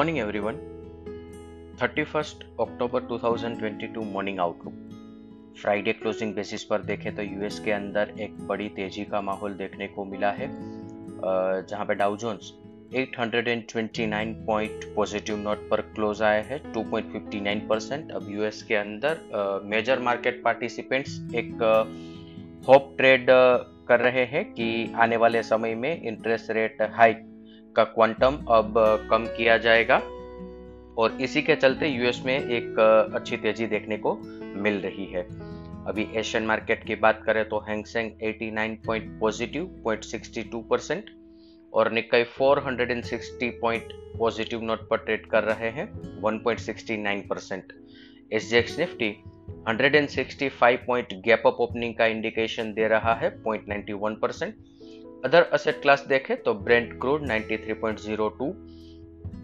Morning everyone 31 October 2022 morning outlook Friday closing basis पर देखें तो यूएस के अंदर एक बड़ी तेज़ी का माहौल देखने को मिला है। जहाँ पे Dow Jones 829 point positive note पर क्लोज आया है 2.59 परसेंट अब यूएस के अंदर मेजर मार्केट पार्टिसिपेंट्स एक होप ट्रेड कर रहे हैं कि आने वाले समय में इंटरेस्ट रेट हाइक का क्वांटम अब कम किया जाएगा। और इसी के चलते यूएस में एक अच्छी तेज़ी देखने को मिल रही है। अभी एशियन मार्केट की बात करें तो Hang Seng 89 point positive point 62 percent और निकाई 460 पॉइंट पॉजिटिव नोट पर ट्रेड कर रहे हैं 1.69 percent S Nifty 165 point gap up opening का इंडिकेशन दे रहा है 0.91 परसेंट अदर असेट क्लास देखें तो Brent crude 93.02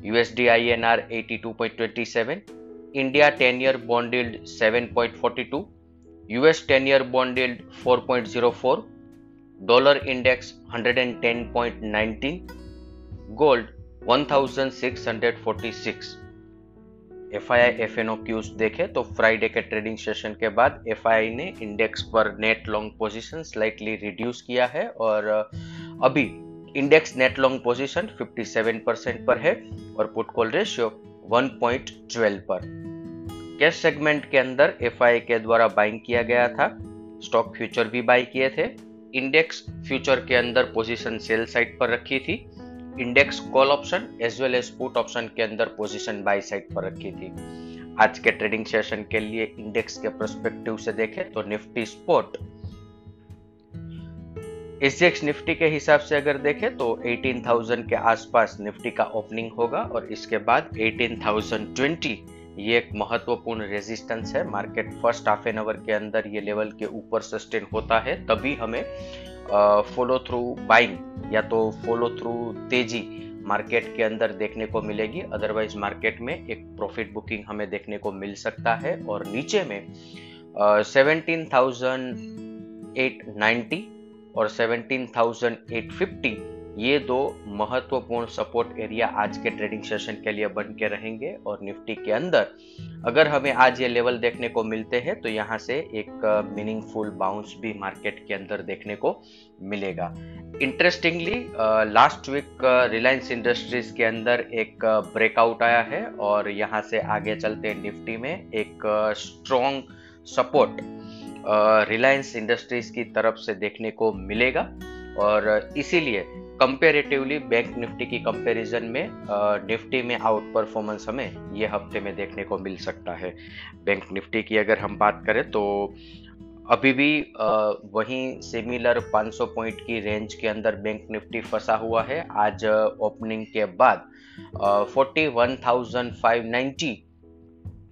USD INR 82.27 India 10 year bond yield 7.42 US 10 year bond yield 4.04 dollar index 110.19 gold 1646 F I I cues देखे तो Friday के trading session के बाद आई ने इंडेक्स पर net long position slightly reduce किया है और अभी index net long position 57 percent पर है और पुट कॉल रेशियो 1.12 पर। कैश सेगमेंट के अंदर एफआई के द्वारा बाइंग किया गया था। स्टॉक फ्यूचर भी बाई किए थे। इंडेक्स फ्यूचर के अंदर पोजीशन सेल साइड पर रखी थी। Index call option as well as put option के अंदर पोजीशन बाई साइड पर रखी थी। आज के ट्रेडिंग सेशन के लिए इंडेक्स के परस्पेक्टिव से देखें तो निफ्टी स्पोर्ट एसजीएक्स निफ्टी के हिसाब से अगर देखें तो 18,000 के आसपास निफ्टी का ओपनिंग होगा और इसके बाद 18,020 ये एक महत्वपूर्ण रेजिस्टेंस है। Market first half an hour के अंदर ये लेवल के ऊपर सस्टेन होता है तभी हमें फॉलो थ्रू बाइंग या तो फॉलो थ्रू तेज़ी मार्केट के अंदर देखने को मिलेगी। अदरवाइज़ मार्केट में एक प्रॉफिट बुकिंग हमें देखने को मिल सकता है। और नीचे में सेवनटीन थाउज़ेंड एट नाइन्टी और सेवनटीन थाउज़ेंड एट फिफ्टी ये दो महत्वपूर्ण सपोर्ट एरिया आज के ट्रेडिंग सेशन के लिए बन के रहेंगे और निफ्टी के अंदर। अगर हमें आज ये लेवल देखने को मिलते हैं तो यहाँ से एक मीनिंगफुल बाउंस भी मार्केट के अंदर देखने को मिलेगा। Interestingly last week Reliance Industries के अंदर एक ब्रेकआउट आया है और यहाँ से आगे चलते निफ्टी में एक स्ट्रॉन्ग सपोर्ट रिलायंस इंडस्ट्रीज़ की तरफ़ से देखने को मिलेगा। और इसीलिए कंपेरेटिवली बैंक निफ्टी की कंपैरिजन में निफ्टी में आउट परफॉर्मेंस हमें ये हफ़्ते में देखने को मिल सकता है। बैंक निफ्टी की अगर हम बात करें तो अभी भी वहीं सिमिलर 500 पॉइंट की रेंज के अंदर बैंक निफ्टी फंसा हुआ है। आज ओपनिंग के बाद 41,590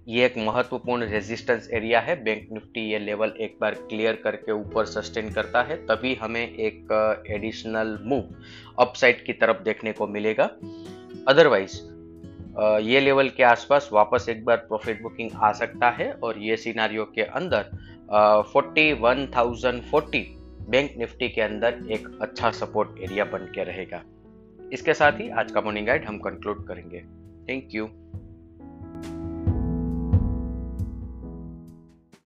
ये एक महत्वपूर्ण रेजिस्टेंस एरिया है। बैंक निफ्टी ये लेवल एक बार क्लियर करके ऊपर सस्टेन करता है, तभी हमें एक एडिशनल मूव अपसाइड की तरफ़ देखने को मिलेगा। अदरवाइज़ ये लेवल के आसपास वापस एक बार प्रॉफिट बुकिंग आ सकता है और ये सिनारियो के अंदर forty one thousand forty bank Nifty के अंदर एक अच्छा सपोर्ट एरिया बन के रहेगा। इसके साथ ही आज का मॉर्निंग गाइड हम कंक्लूड करेंगे। Thank you